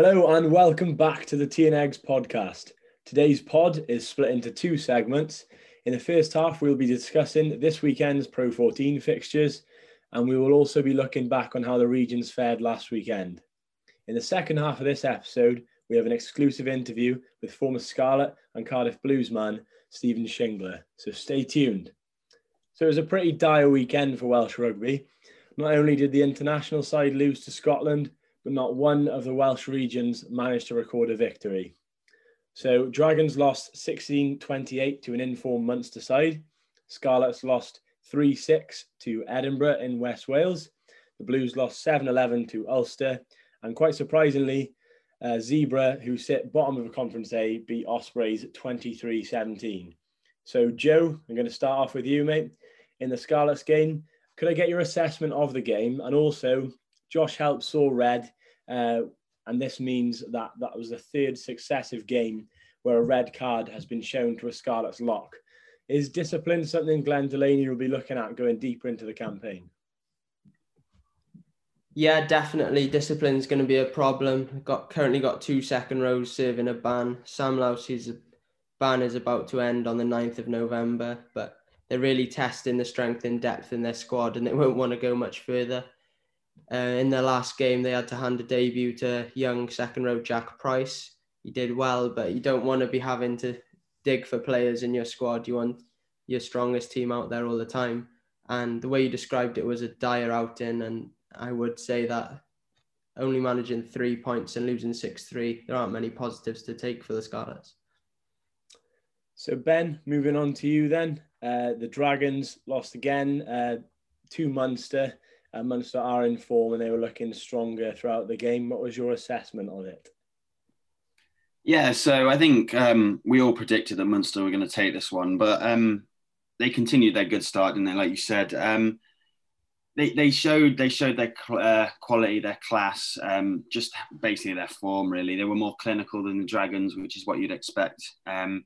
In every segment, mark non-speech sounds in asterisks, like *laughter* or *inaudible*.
Hello and welcome back to the Tea and Eggs podcast. Today's pod is split into two segments. In the first half, we'll be discussing this weekend's Pro 14 fixtures, and we will also be looking back on how the regions fared last weekend. In the second half of this episode, we have an exclusive interview with former Scarlet and Cardiff Blues man Steven Shingler. So stay tuned. So it was a pretty dire weekend for Welsh rugby. Not only did the international side lose to Scotland, but not one of the Welsh regions managed to record a victory. So Dragons lost 16-28 to an informed Munster side. Scarlets lost 3-6 to Edinburgh in West Wales. The Blues lost 7-11 to Ulster. And quite surprisingly, uh, Zebre, who sit bottom of the Conference A, beat Ospreys 23-17. So Joe, I'm going to start off with you, mate. In the Scarlets game, could I get your assessment of the game? And also, Josh Helps saw red uh, and this means that that was the third successive game where a red card has been shown to a Scarlet's lock. Is discipline something Glenn Delaney will be looking at going deeper into the campaign? Yeah, definitely. Discipline is going to be a problem. Got currently got two second rows serving a ban. Sam Lousi's ban is about to end on the 9th of November, but they're really testing the strength and depth in their squad, and they won't want to go much further. Uh, in their last game, they had to hand a debut to young second row Jack Price. He did well, but you don't want to be having to dig for players in your squad. You want your strongest team out there all the time. And the way you described it was a dire outing. And I would say that only managing three points and losing 6 3, there aren't many positives to take for the Scarlets. So, Ben, moving on to you then. Uh, the Dragons lost again uh, to Munster uh, Munster are in form and they were looking stronger throughout the game. What was your assessment on it? Yeah, so I think um, we all predicted that Munster were going to take this one, but um, they continued their good start, didn't they? Like you said, um, they, they showed they showed their uh, quality, their class, um, just basically their form. Really, they were more clinical than the Dragons, which is what you'd expect, um,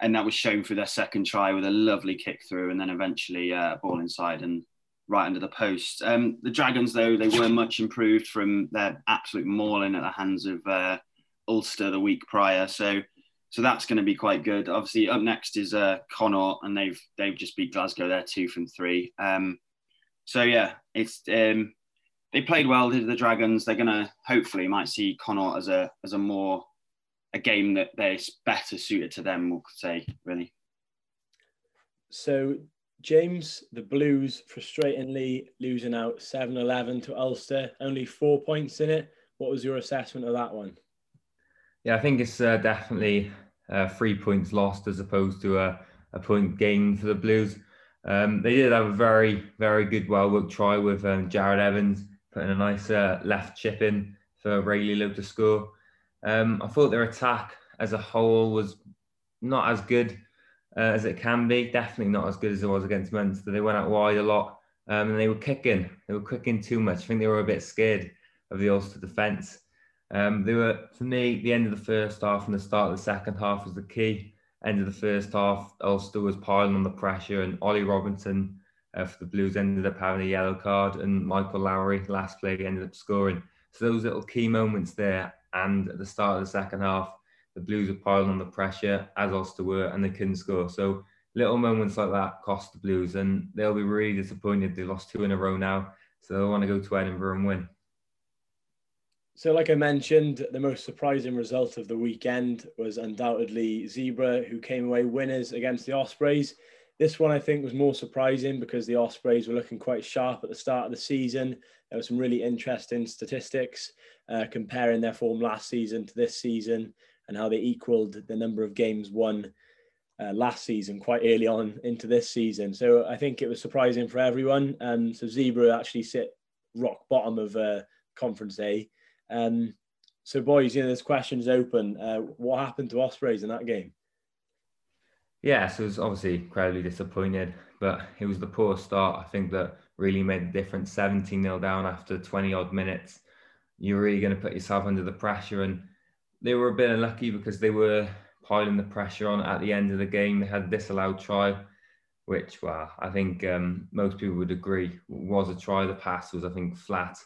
and that was shown through their second try with a lovely kick through, and then eventually uh, ball inside and right under the post. Um, the Dragons, though, they were much improved from their absolute mauling at the hands of uh, Ulster the week prior. So, so that's going to be quite good. Obviously, up next is uh, and they've they've just beat Glasgow there two from three. Um, so yeah, it's um, they played well. Did the Dragons. They're going to hopefully might see Connacht as a as a more a game that they're better suited to them. We'll say really. So James, the Blues frustratingly losing out 7 11 to Ulster, only four points in it. What was your assessment of that one? Yeah, I think it's uh, definitely uh, three points lost as opposed to a, a point gained for the Blues. Um, they did have a very, very good, well worked try with um, Jarrod Evans putting a nice uh, left chip in for Rey Lee-Lo to score. Um, I thought their attack as a whole was not as good uh, as it can be. Definitely not as good as it was against Munster. They went out wide a lot um, and they were kicking. They were kicking too much. I think they were a bit scared of the Ulster defence. Um, they were, for me, the end of the first half and the start of the second half was the key. End of the first half, Ulster was piling on the pressure, and Ollie Robinson uh, for the Blues ended up having a yellow card, and Michael Lowry, last play, ended up scoring. So those little key moments there, and at the start of the second half, the Blues were piling on the pressure as Ulster were, and they couldn't score. So little moments like that cost the Blues, and they'll be really disappointed. They lost two in a row now, so they want to go to Edinburgh and win. So, like I mentioned, the most surprising result of the weekend was undoubtedly Zebre, who came away winners against the Ospreys. This one, I think, was more surprising because the Ospreys were looking quite sharp at the start of the season. There were some really interesting statistics uh, comparing their form last season to this season and how they equaled the number of games won uh, last season quite early on into this season. So I think it was surprising for everyone. Um, so Zebre actually sit rock bottom of uh, Conference A. Um, so boys, you know, this question's open. Uh, what happened to Ospreys in that game? Yeah, so it was obviously incredibly disappointed, but it was the poor start. I think that really made the difference. 17 0 down after 20 odd minutes. You're really going to put yourself under the pressure. And they were a bit unlucky because they were piling the pressure on at the end of the game. They had a disallowed try, which, well, I think um, most people would agree was a try. The pass was, I think, flat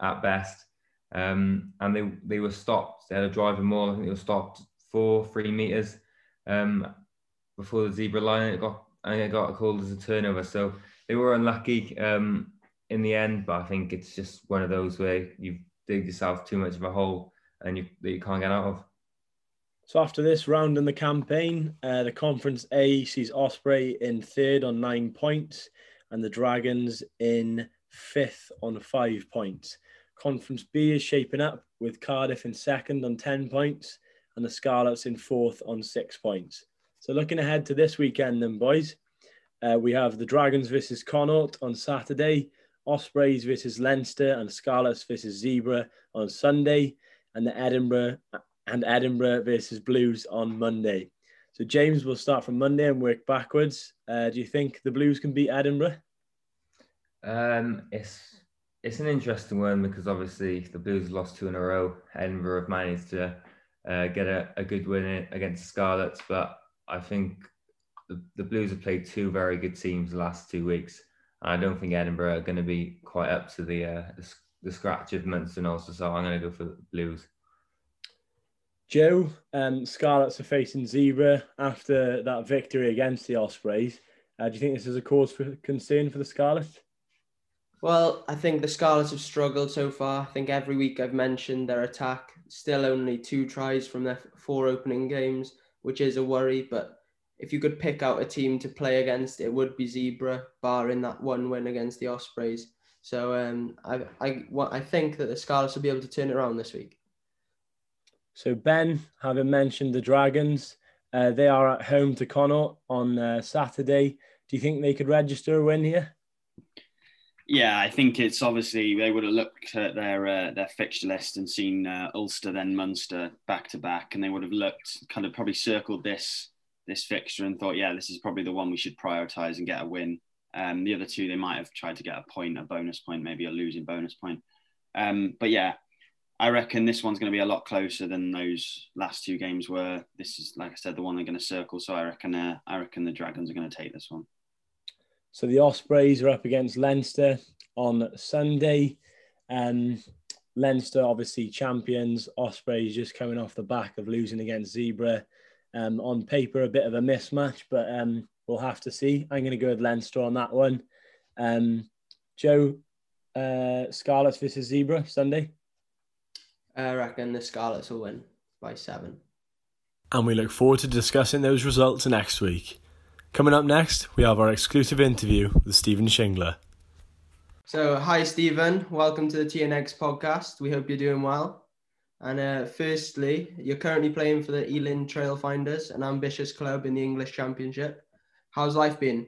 at best. um, and they they were stopped. They had a driving maul. I think they were stopped four three meters um, before the Zebre line. It got and it got called as a turnover. So they were unlucky um, in the end. But I think it's just one of those where you dig yourself too much of a hole and you that you can't get out of. So after this round in the campaign, uh, the Conference A sees Osprey in third on nine points, and the Dragons in fifth on five points. Conference B is shaping up with Cardiff in second on 10 points and the Scarlets in fourth on six points. So looking ahead to this weekend, then, boys, uh, we have the Dragons versus Connacht on Saturday, Ospreys versus Leinster, and Scarlets versus Zebre on Sunday, and the Edinburgh and Edinburgh versus Blues on Monday. So James we'll start from Monday and work backwards. Uh, do you think the Blues can beat Edinburgh? Um, it's it's an interesting one because obviously the Blues lost two in a row. Edinburgh have managed to uh, get a, a good win against the Scarlets, but I think the, the Blues have played two very good teams the last two weeks. I don't think Edinburgh are going to be quite up to the uh, the, the scratch of Munster also. So I'm going to go for the Blues. Joe, um, Scarlets are facing Zebre after that victory against the Ospreys. Uh, do you think this is a cause for concern for the Scarlets? Well, I think the Scarlets have struggled so far. I think every week I've mentioned their attack. Still only two tries from their four opening games, which is a worry. But if you could pick out a team to play against, it would be Zebre, barring that one win against the Ospreys. So um, I, I, I think that the Scarlets will be able to turn it around this week. So Ben, having mentioned the Dragons, uh, they are at home to Connacht on uh, Saturday. Do you think they could register a win here? Yeah, I think it's obviously they would have looked at their uh, their fixture list and seen uh, Ulster then Munster back to back, and they would have looked kind of probably circled this this fixture and thought, yeah, this is probably the one we should prioritise and get a win. Um, the other two they might have tried to get a point, a bonus point, maybe a losing bonus point. Um, but yeah, I reckon this one's going to be a lot closer than those last two games were. This is, like I said, the one they're going to circle. So I reckon, uh, I reckon the Dragons are going to take this one. So the Ospreys are up against Leinster on Sunday. Um, Leinster, obviously champions. Ospreys just coming off the back of losing against Zebre. Um, on paper, a bit of a mismatch, but um, we'll have to see. I'm going to go with Leinster on that one. Um, Joe, uh, Scarlets versus Zebre Sunday. I reckon the Scarlets will win by seven. And we look forward to discussing those results next week. Coming up next, we have our exclusive interview with Steven Shingler. So, hi, Steven. Welcome to the TNX podcast. We hope you're doing well. And uh, firstly, you're currently playing for the Ealing Trailfinders, an ambitious club in the English Championship. How's life been?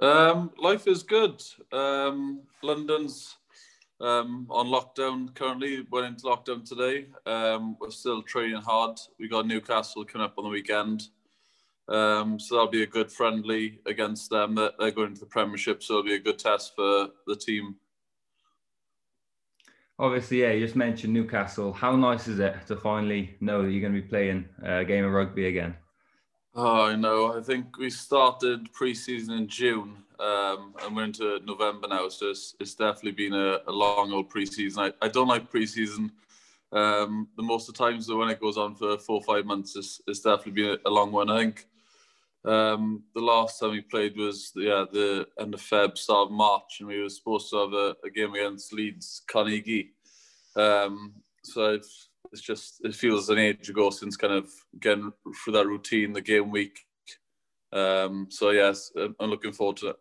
Um, life is good. Um, London's um, on lockdown currently. Went into lockdown today. Um, we're still training hard. We got Newcastle coming up on the weekend. Um, so that'll be a good friendly against them. They're going into the Premiership, so it'll be a good test for the team. Obviously, yeah, you just mentioned Newcastle. How nice is it to finally know that you're going to be playing a game of rugby again? Oh, I know. I think we started pre-season in June, um, and we're into November now. So it's, it's definitely been a, a long old pre-season. I, I don't like pre-season. Um, the most of the times when it goes on for four or five months, it's, it's definitely been a, a long one. I think um, the last time we played was yeah the end of Feb, start of March, and we were supposed to have a, a game against Leeds Carnegie. Um, so it's, it's just it feels an age ago since kind of getting through that routine, the game week. Um, so yes, I'm looking forward to it.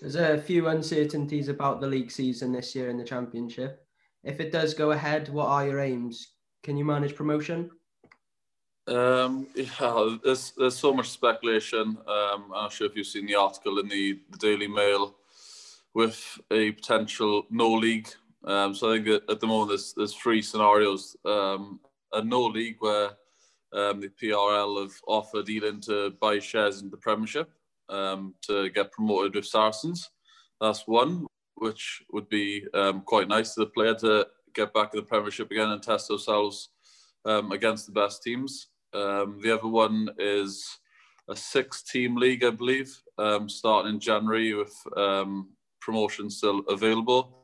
There's a few uncertainties about the league season this year in the championship. If it does go ahead, what are your aims? Can you manage promotion? Um, yeah, there's there's so much speculation. Um, I'm not sure if you've seen the article in the, the Daily Mail with a potential no league. Um, so I think at, the moment there's there's three scenarios. Um, a no league where um, the PRL have offered Ealing to buy shares in the Premiership um, to get promoted with Saracens. That's one, which would be um, quite nice to the player to get back in the Premiership again and test ourselves um, against the best teams. The other one is a six-team league, I believe, starting in January with promotion still available.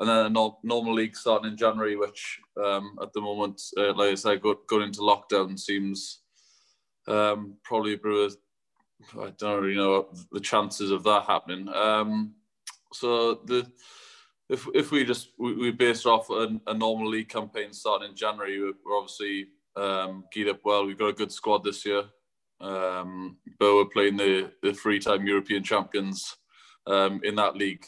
And then a no, normal league starting in January, which um, at the moment, uh, like I said, go, going into lockdown seems um, probably bit I don't really know the chances of that happening. Um, so the if if we just we, we based off a, a, normal league campaign starting in January, we're obviously um, geared up well. We've got a good squad this year. Um, but we're playing the the three-time European champions um, in that league.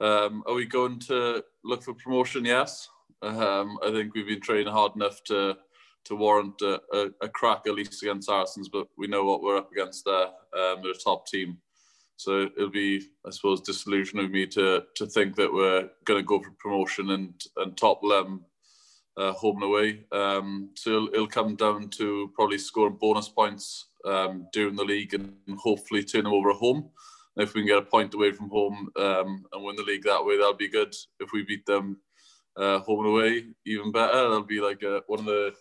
Um, are we going to look for promotion? Yes. Um, I think we've been training hard enough to to warrant a, a, a, crack at least against Saracens, but we know what we're up against there. Um, they're a top team. So it'll be, I suppose, disillusion of me to to think that we're going to go for promotion and and topple them uh, home and away. Um, so it'll, it'll, come down to probably scoring bonus points um, during the league and hopefully turn them over at home. If we can get a point away from home um, and win the league that way, that'll be good. If we beat them uh, home and away, even better. That'll be like a, one of the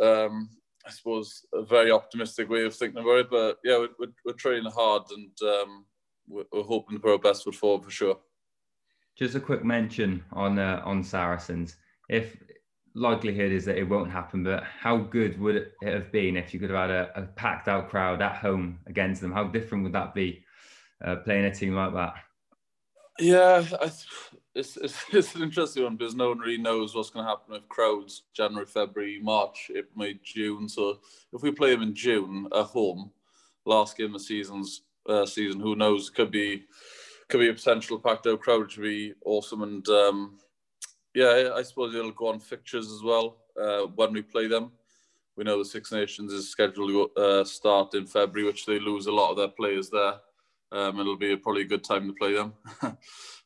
um, I suppose, a very optimistic way of thinking about it. But yeah, we're, we're, we're training hard and um, we're, we're, hoping to put our best foot forward for sure. Just a quick mention on uh, on Saracens. If likelihood is that it won't happen, but how good would it have been if you could have had a, a packed out crowd at home against them? How different would that be uh, playing a team like that? Yeah, I, it's, it's, *laughs* it's an interesting one because no one really knows what's going to happen with crowds January, February, March, April, May, June. So if we play them in June at home, last game of season's uh, season, who knows? Could be could be a potential packed out crowd, which would be awesome. And um, yeah, I suppose it'll go on fixtures as well uh, when we play them. We know the Six Nations is scheduled to uh, start in February, which they lose a lot of their players there. Um, it'll be a, probably a good time to play them. *laughs*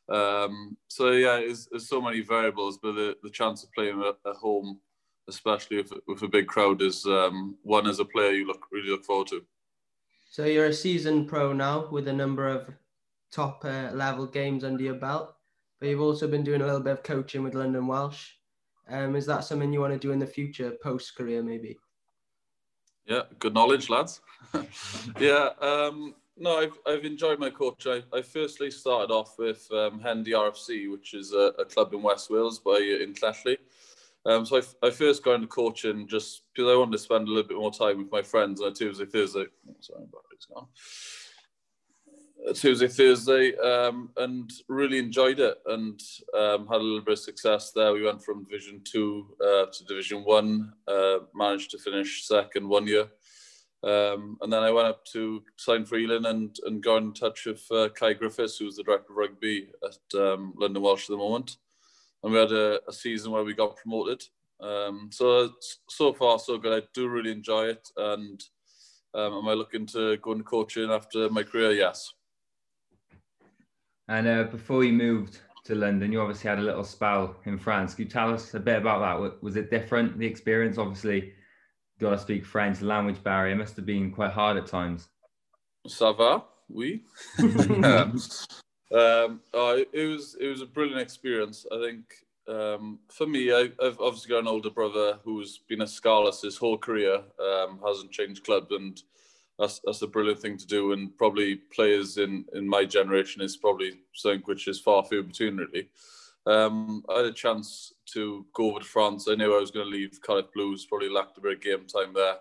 um, so yeah, there's, there's, so many variables, but the, the chance of playing at, at home, especially with, with a big crowd, is um, one as a player you look really look forward to. So you're a seasoned pro now with a number of top uh, level games under your belt, but you've also been doing a little bit of coaching with London Welsh. Um, is that something you want to do in the future, post career maybe? Yeah, good knowledge, lads. *laughs* yeah, um, no, I've, I've enjoyed my coach. I, I firstly started off with um, Hendy RFC, which is a, a, club in West Wales by in Clelley. Um, so I, I first got into coaching just because I wanted to spend a little bit more time with my friends on a Tuesday, Thursday. Oh, sorry, battery's gone. Tuesday, Thursday, um, and really enjoyed it and um, had a little bit of success there. We went from Division Two uh, to Division One, uh, managed to finish second one year. Um, and then I went up to sign for Ealing and, and got in touch with uh, Kai Griffiths, who's the director of rugby at um, London Welsh at the moment. And we had a, a season where we got promoted. Um, so so far so good. I do really enjoy it. And um, am I looking to go into coaching after my career? Yes. And uh, before you moved to London, you obviously had a little spell in France. Could you tell us a bit about that? Was it different, the experience? Obviously, got to speak French, language barrier must have been quite hard at times. Ça va? Oui. *laughs* um, oh, it was it was a brilliant experience. I think um, for me, I, have obviously got an older brother who's been a Scarlets his whole career, um, hasn't changed club, and that's that's a brilliant thing to do. And probably players in in my generation is probably something which is far few between really. Um, I had a chance to go over to France. I knew I was going to leave Cardiff Blues, probably lacked a bit of game time there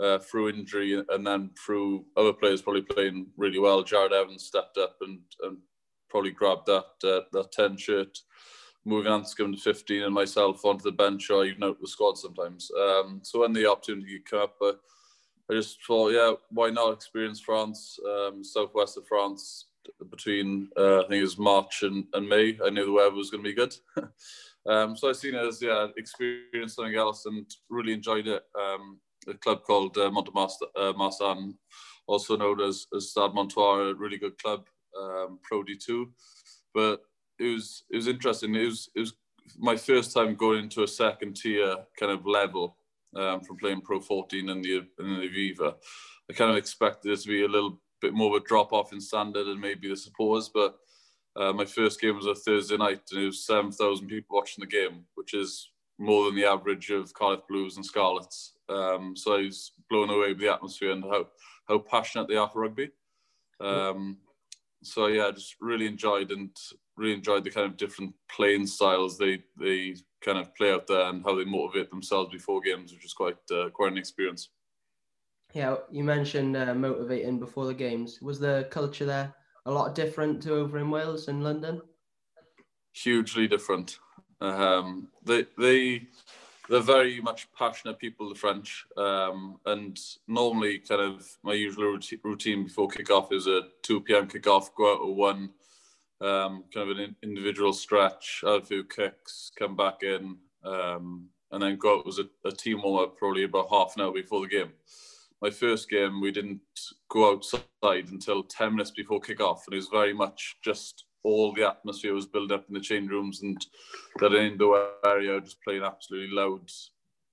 uh, through injury and then through other players probably playing really well. Jarrod Evans stepped up and, and probably grabbed that uh, that 10 shirt, moving Anscombe to 15 and myself onto the bench or even out the squad sometimes. Um, so when the opportunity came up, uh, I just thought, yeah, why not experience France, um, southwest of France, between uh, I think it was March and, and May. I knew the weather was going to be good. *laughs* um, so I seen it as yeah, experienced something else and really enjoyed it. Um, a club called uh, Mont-de-Marsan, uh, also known as, as Stade Montois, a really good club, um, Pro D2. But it was it was interesting. It was it was my first time going into a second tier kind of level um, from playing Pro 14 in the in the Aviva. I kind of expected it to be a little bit more of a drop off in standard and maybe the supporters. But uh, my first game was a Thursday night and it was 7,000 people watching the game, which is more than the average of Cardiff Blues and Scarlets. Um, so I was blown away with the atmosphere and how, how passionate they are for rugby. Um, so yeah, just really enjoyed and really enjoyed the kind of different playing styles they they kind of play out there and how they motivate themselves before games, which is quite uh, quite an experience. Yeah, you mentioned uh, motivating before the games. Was the culture there a lot different to over in Wales and London? Hugely different. Um, they they they're very much passionate people, the French. Um, and normally, kind of my usual routine before kickoff is a 2 p.m. kickoff, go out at one, um, kind of an individual stretch, a few kicks, come back in, um, and then go out as a, a team warm up probably about half an hour before the game. My first game, we didn't go outside until 10 minutes before kickoff, and it was very much just all the atmosphere was built up in the change rooms and that indoor area just playing absolutely loud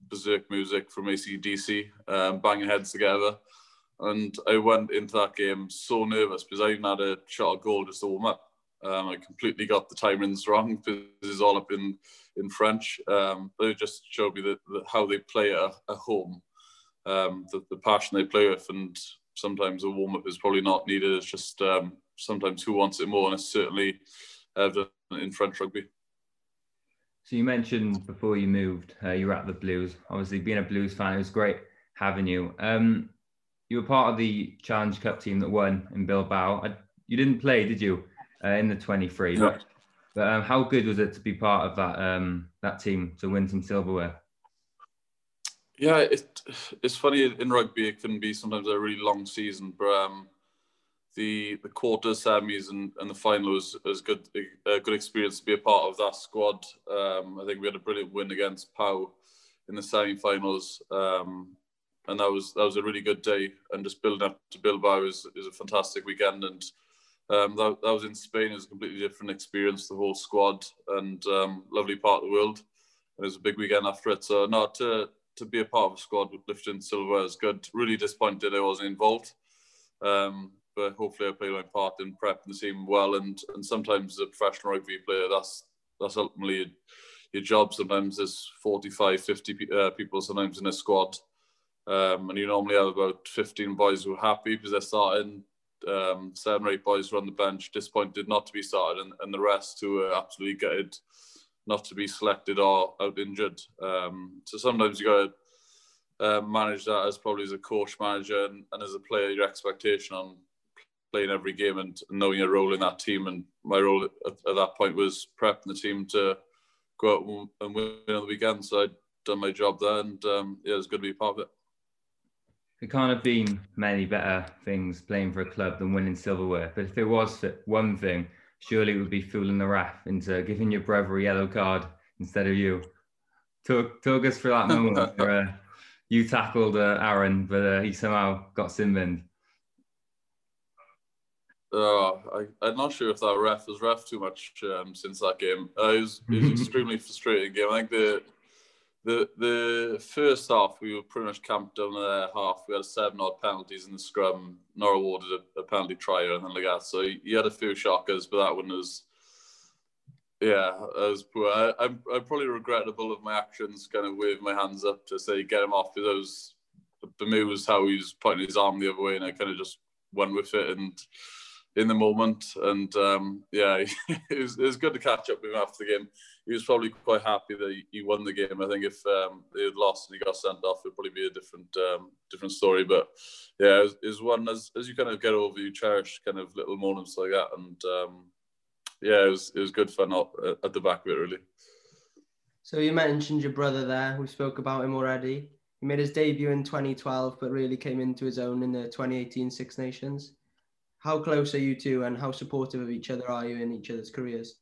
berserk music from ACDC, um, banging heads together. And I went into that game so nervous because I even had a shot of goal just to warm up. Um, I completely got the timings wrong because it's all up in, in French. Um, it just showed me that, that how they play at, at home, um, the, the passion they play with. And sometimes a warm up is probably not needed. It's just um, sometimes who wants it more, and it's certainly evident in French rugby. So you mentioned before you moved, uh, you were at the Blues. Obviously, being a Blues fan, it was great having you. Um, you were part of the Challenge Cup team that won in Bilbao. I, you didn't play, did you, uh, in the 23? No. But, but um, how good was it to be part of that um, that team to win some silverware? Yeah, it, it's funny in rugby. It can be sometimes a really long season, but um, the the quarters, semis, and, and the final was, was good a good experience to be a part of that squad. Um, I think we had a brilliant win against Pau in the semi-finals, um, and that was that was a really good day. And just building up to Bilbao is is a fantastic weekend. And um, that that was in Spain. It was a completely different experience. The whole squad and um, lovely part of the world. And it was a big weekend after it. So not to to be a part of a squad with lifting silver is good. Really disappointed I wasn't involved. Um, but hopefully I play my part in prepping the team well. And and sometimes as a professional rugby player, that's that's ultimately your job. Sometimes there's 45, 50 uh, people sometimes in a squad. Um, and you normally have about 15 boys who are happy because they're starting, um, seven or eight boys are on the bench, disappointed not to be started, and, and the rest who are absolutely gutted not to be selected or out injured. Um, so sometimes you got to uh, manage that as probably as a coach manager and, and as a player, your expectation on playing every game and knowing your role in that team. And my role at, at that point was prepping the team to go out and win on the weekend. So I'd done my job there, and um, yeah, it was good to be part of it. There can't have been many better things playing for a club than winning silverware. But if there was one thing, surely it would be fooling the ref into giving your brother a yellow card instead of you. Talk, talk us through that *laughs* moment where uh, you tackled uh, Aaron, but uh, he somehow got sin binned. Uh, I, I'm not sure if that ref has ref too much um, since that game. Uh, it was, it was *laughs* extremely frustrating game. I think the the the first half we were pretty much camped down the half. We had seven odd penalties in the scrum. Nor awarded a, a penalty try or anything like that. So you had a few shockers, but that one was yeah, I was poor. I, I'm I'm probably regrettable of my actions, kind of waving my hands up to say get him off because was for me was how he was pointing his arm the other way, and I kind of just went with it and in the moment. And um, yeah, *laughs* it was, it was good to catch up with him after the game. He was probably quite happy that he won the game. I think if um, they had lost and he got sent off, it'd probably be a different um, different story. But yeah, was, it was, one as as you kind of get over, you cherish kind of little moments like that. And um, yeah, it was it was good fun at the back of it really. So you mentioned your brother there. We spoke about him already. He made his debut in 2012, but really came into his own in the 2018 Six Nations how close are you two and how supportive of each other are you in each other's careers?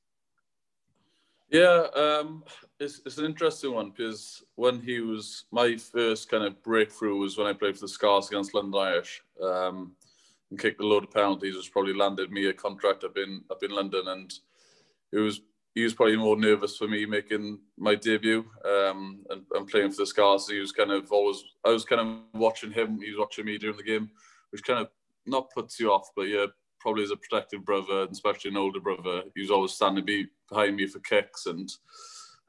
Yeah, um, it's, it's an interesting one because when he was my first kind of breakthrough was when I played for the Scars against London Irish um, and kicked a load of penalties, which probably landed me a contract up in up in London, and it was he was probably more nervous for me making my debut um, and, and, playing for the Scars. He was kind of always I was kind of watching him, he was watching me during the game, which kind of not puts you off, but yeah, probably as a protective brother, and especially an older brother, he was always standing be behind me for kicks. And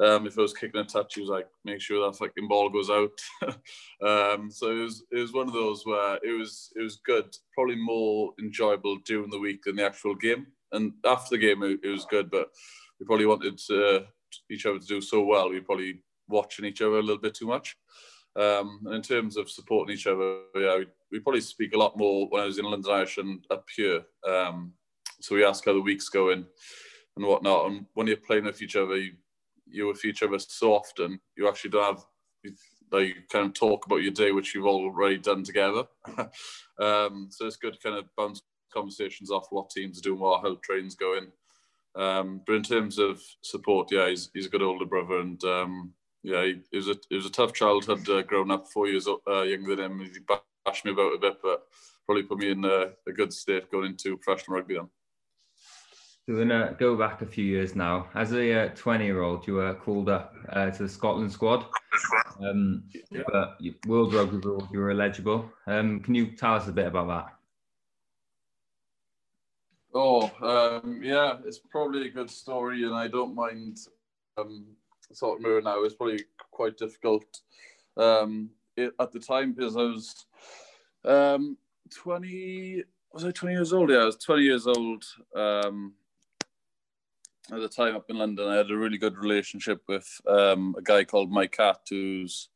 um, if I was kicking a touch, he was like, make sure that fucking ball goes out. *laughs* um, so it was it was one of those where it was it was good, probably more enjoyable during the week than the actual game. and after the game it, it was good, but we probably wanted to, each other to do so well. We probably watching each other a little bit too much. Um, and in terms of supporting each other, yeah, we, we, probably speak a lot more when I was in London Irish and up here. Um, so we ask how the week's going and whatnot. And when you're playing with each other, you, you're with each other so often, you actually don't have, like, you kind of talk about your day, which you've already done together. *laughs* um, so it's good to kind of bounce conversations off what teams are doing, what how train's going. Um, but in terms of support, yeah, he's, he's a good older brother, and um, yeah, he, it was a it was a tough childhood uh, growing up, four years uh, younger than him. Bashed me about a bit, but probably put me in a, a good state going into professional rugby then. So we're gonna go back a few years now. As a 20 uh, year old, you were called up uh, to the Scotland squad, um, yeah. but World Rugby Board, you were eligible. Um, can you tell us a bit about that? Oh, um, yeah, it's probably a good story, and I don't mind um, talking about it now. It's probably quite difficult um, it, at the time because I was um, 20. Was I 20 years old? Yeah, I was 20 years old um, at the time up in London. I had a really good relationship with um, a guy called Mike Catt, who's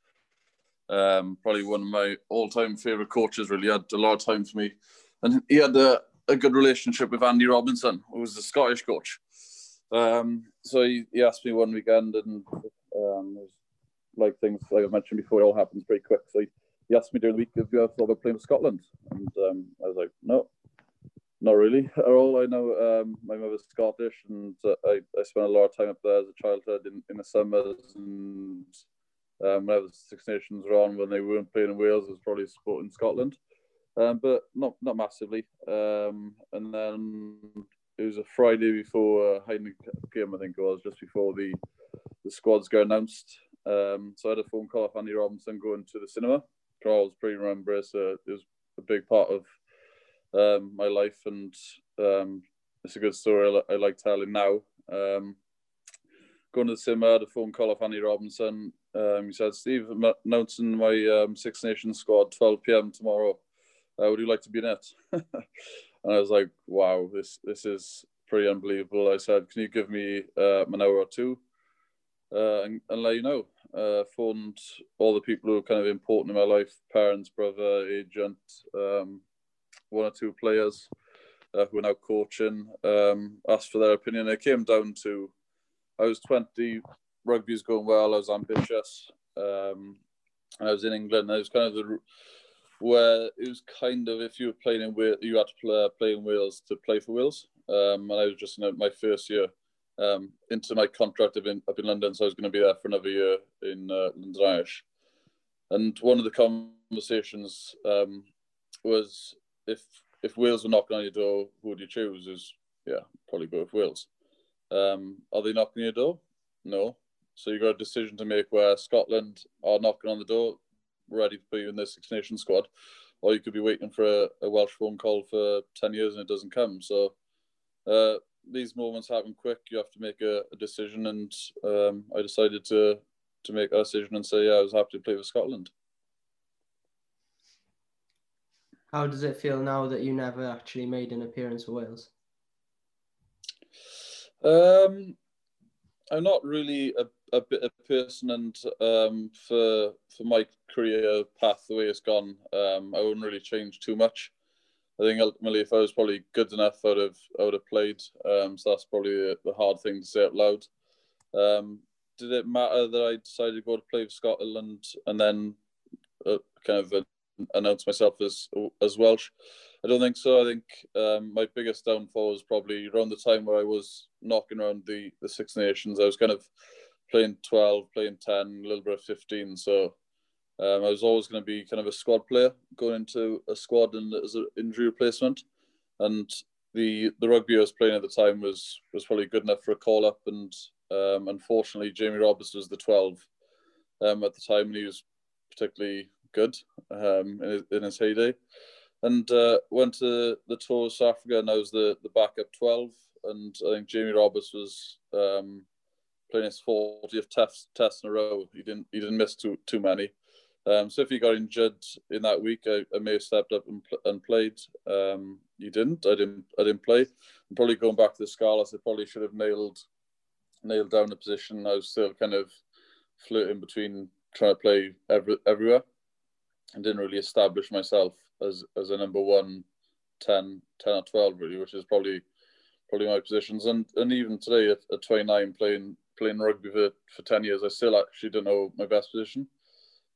um, probably one of my all-time favorite coaches. Really had a lot of time for me, and he had a a good relationship with Andy Robinson, who was the Scottish coach. Um, so he, he, asked me one weekend, and um, was like things like I mentioned before, it all happens pretty quick. So he, he asked me during the week if you ever thought about playing for Scotland, and um, I was like, no, not really at all. I know um, my mother's Scottish, and uh, I, I spent a lot of time up there as a childhood in, in the summers, and um, whenever the Six Nations were on, when they weren't playing in Wales, I was probably supporting Scotland um, but not not massively. Um, and then it was a Friday before uh, game, I think it was, just before the the squads got announced. Um, so I had a phone call off Andy Robinson going to the cinema. Charles pretty remember it, so it was a big part of um, my life, and um, it's a good story I, I like telling now. Um, going to the cinema, I had a phone call off Andy Robinson. Um, he said, Steve, I'm announcing my um, Six Nations squad 12 p.m. tomorrow uh, would you like to be in it? *laughs* and I was like, wow, this this is pretty unbelievable. I said, can you give me uh, an hour or two uh, and, and let you know? Uh, phoned all the people who are kind of important in my life, parents, brother, agent, um, one or two players uh, who are now coaching, um, asked for their opinion. It came down to, I was 20, rugby's going well, I was ambitious, um, and I was in England. And I was kind of the where it was kind of if you were playing in Wales, you had to play, play in Wales to play for Wales. Um, and I was just in my first year um, into my contract up in, up in London, so I was going to be there for another year in uh, London Irish. And one of the conversations um, was if if Wales were knocking on your door, who would you choose? Is yeah, probably go with Wales. Um, are they knocking on your door? No. So you got a decision to make where Scotland are knocking on the door ready to put you in the Six Nations squad, or you could be waiting for a, a Welsh phone call for 10 years and it doesn't come. So uh, these moments happen quick. You have to make a, a decision. And um, I decided to, to make a decision and say, yeah, I was happy to play for Scotland. How does it feel now that you never actually made an appearance for Wales? Um, I'm not really a a bit of person, and um, for for my career path, the way it's gone, um, I wouldn't really change too much. I think ultimately, if I was probably good enough, I would have I would have played. Um, so that's probably the, hard thing to say out loud. Um, did it matter that I decided to go to play for Scotland and then uh, kind of uh, announce myself as as Welsh? I don't think so. I think um, my biggest downfall was probably around the time where I was knocking around the the Six Nations. I was kind of playing 12, playing 10, a little bit of 15. So um, I was always going to be kind of a squad player going into a squad and as an injury replacement. And the the rugby I was playing at the time was was probably good enough for a call up. And um, unfortunately, Jamie Roberts was the 12 um, at the time, and he was particularly good um, in, his, in his heyday. And uh, went to the tour of South Africa, and I was the, the backup 12. And I think Jamie Roberts was um, playing his 40th test test in a row. He didn't he didn't miss too too many, Um, so if he got injured in that week, I, I may have stepped up and, and played. Um, he didn't. I didn't. I didn't play. I'm probably going back to the Scarlets. I probably should have nailed nailed down the position. I was still kind of flirting between trying to play every, everywhere and didn't really establish myself as as a number one 10, 10 or 12 really, which is probably probably my positions. And and even today at, at 29 playing playing rugby for, for 10 years, I still actually don't know my best position.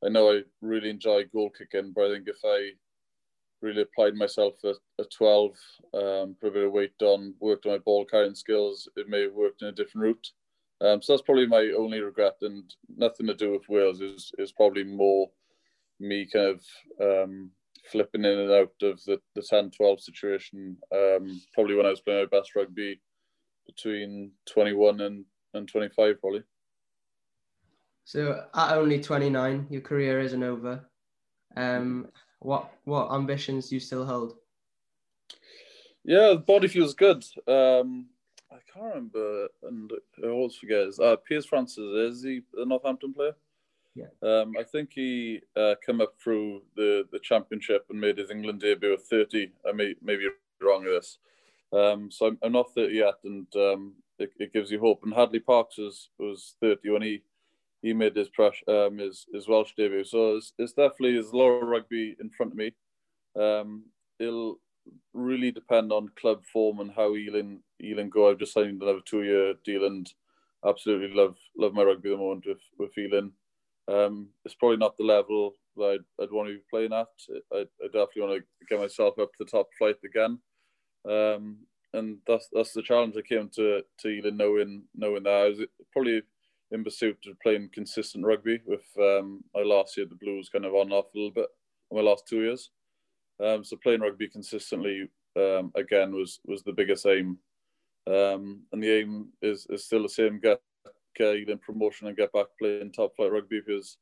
I know I really enjoy goal kicking, but I think if I really applied myself at, at 12, um, put a bit of weight on, worked on my ball carrying skills, it may have worked in a different route. Um, so that's probably my only regret, and nothing to do with Wales. Is is probably more me kind of um, flipping in and out of the, the 10 12 situation. Um, probably when I was playing my best rugby between 21 and, and 25, probably. So at only 29, your career isn't over. Um, what what ambitions do you still hold? Yeah, the body feels good. Um, I can't remember, and I always forget. Uh, Piers Francis is he a Northampton player? Yeah. Um, I think he uh, came up through the, the championship and made his England debut at 30. I may, may be wrong with this. Um, so I'm, I'm, not 30 yet, and um, it, it, gives you hope. And Hadleigh Parkes was, was 30 when he he made his um, his, his Welsh debut. So it's, it's definitely there's lower rugby in front of me. Um, it'll really depend on club form and how Ealing Ealing go. I've just signed another two year deal and absolutely love love my rugby at the moment with with Ealing. Um, it's probably not the level that I'd, I'd want to be playing at. I, I definitely want to get myself up to the top flight again. Um, and that's that's the challenge I came to to Ealing knowing knowing that I was probably in pursuit of playing consistent rugby with um, my last year the Blues kind of on off a little bit my last two years. Um, so playing rugby consistently um, again was was the biggest aim, um, and the aim is, is still the same: get get in promotion and get back playing top flight rugby. Because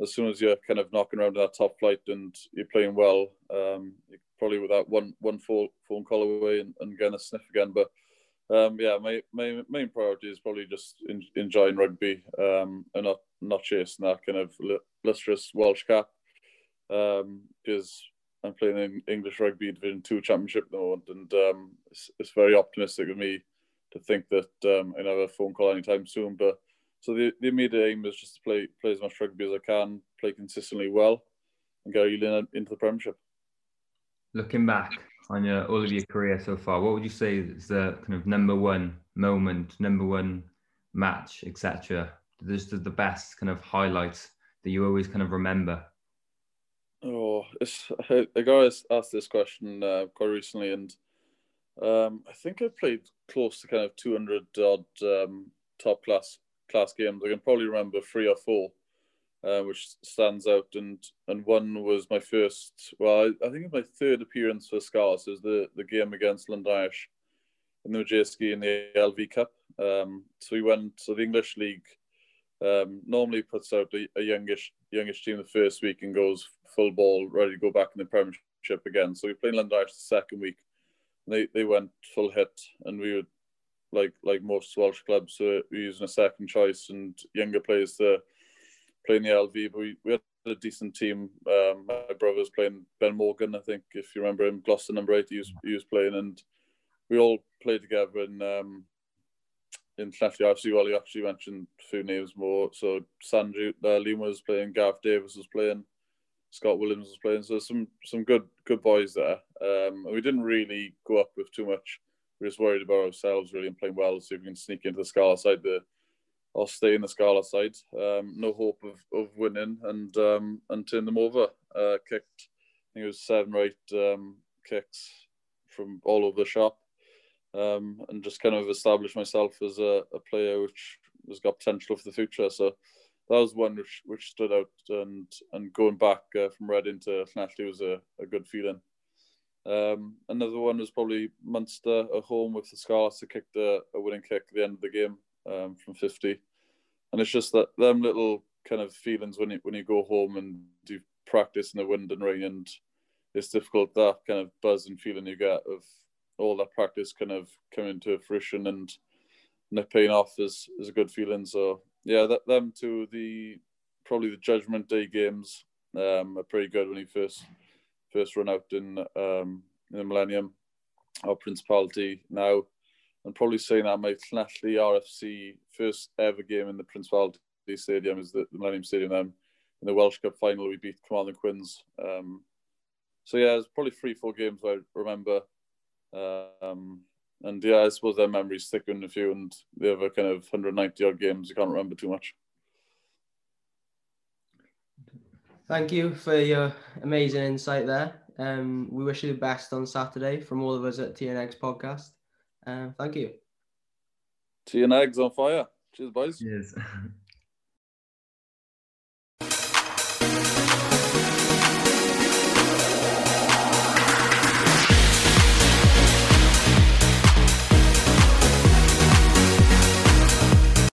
as soon as you're kind of knocking around in that top flight and you're playing well, um, you're probably with that one one phone call away and, and getting a sniff again. But um, yeah, my, my main priority is probably just in, enjoying rugby um, and not not chasing that kind of lustrous Welsh cap um, because I'm playing in English Rugby Division Two Championship at the moment, and um, it's, it's very optimistic of me to think that um, I have a phone call anytime soon. But so the, the immediate aim is just to play play as much rugby as I can, play consistently well, and get Ealing into the Premiership. Looking back, on your all of your career so far, what would you say is the kind of number one moment, number one match, etc.? Just the best kind of highlights that you always kind of remember. Oh, it's, *laughs* I got asked this question uh, quite recently, and um, I think I played close to kind of 200 odd um, top class class games. I can probably remember three or four uh, which stands out. And and one was my first, well, I, I think my third appearance for Scarlets is the the game against Irish in the Madejski in the LV Cup. Um, so we went. So the English League um, normally puts out a, a, youngish youngish team the first week and goes full ball, ready to go back in the Premiership again. So we played London the second week. They they went full hit, and we were like like most Welsh clubs, so we're using a second choice and younger players playing the LV, but we, we had a decent team. Um, my brother was playing Ben Morgan, I think, if you remember him, Gloucester number eight, he was, he was playing, and we all played together in um, in Llanelli RFC. Well, you actually mentioned few names more. So Sanju uh, Lima was playing, Gareth Davies was playing, Scott Williams was playing. So some some good good boys there. Um, we didn't really go up with too much. We were just worried about ourselves really and playing well, if we can sneak into the Scarlet side the I'll stay in the Scarlet side. Um, no hope of, of winning and um, and turn them over. Uh, kicked, I think it was seven or eight um, kicks from all over the shop, um, and just kind of established myself as a, a player which has got potential for the future. So that was one which which stood out, and and going back uh, from Reading to Llanelli was a, a good feeling. Um, another one was probably Munster at home with the Scarlets. They kicked a, a winning kick at the end of the game um, from 50. And it's just that them little kind of feelings when you when you go home and do practice in the wind and rain, and it's difficult that kind of buzz and feeling you get of all that practice kind of coming to fruition and, and it paying off is is a good feeling. So yeah, that them to the probably the Judgment Day games um, are pretty good when he first first run out in um, in the Millennium or Principality now. And probably saying that my Llanelli RFC first ever game in the Principality Stadium is the, the Millennium Stadium. Then in the Welsh Cup final, we beat Carmarthen Quins. Um, so yeah, it's probably three, four games I remember. Um, and yeah, I suppose their memories stick in a few, and the other kind of 190 odd games you can't remember too much. Thank you for your amazing insight there. Um, we wish you the best on Saturday from all of us at TNX podcast. Uh, thank you. TNX on fire. Cheers, boys. Cheers. *laughs*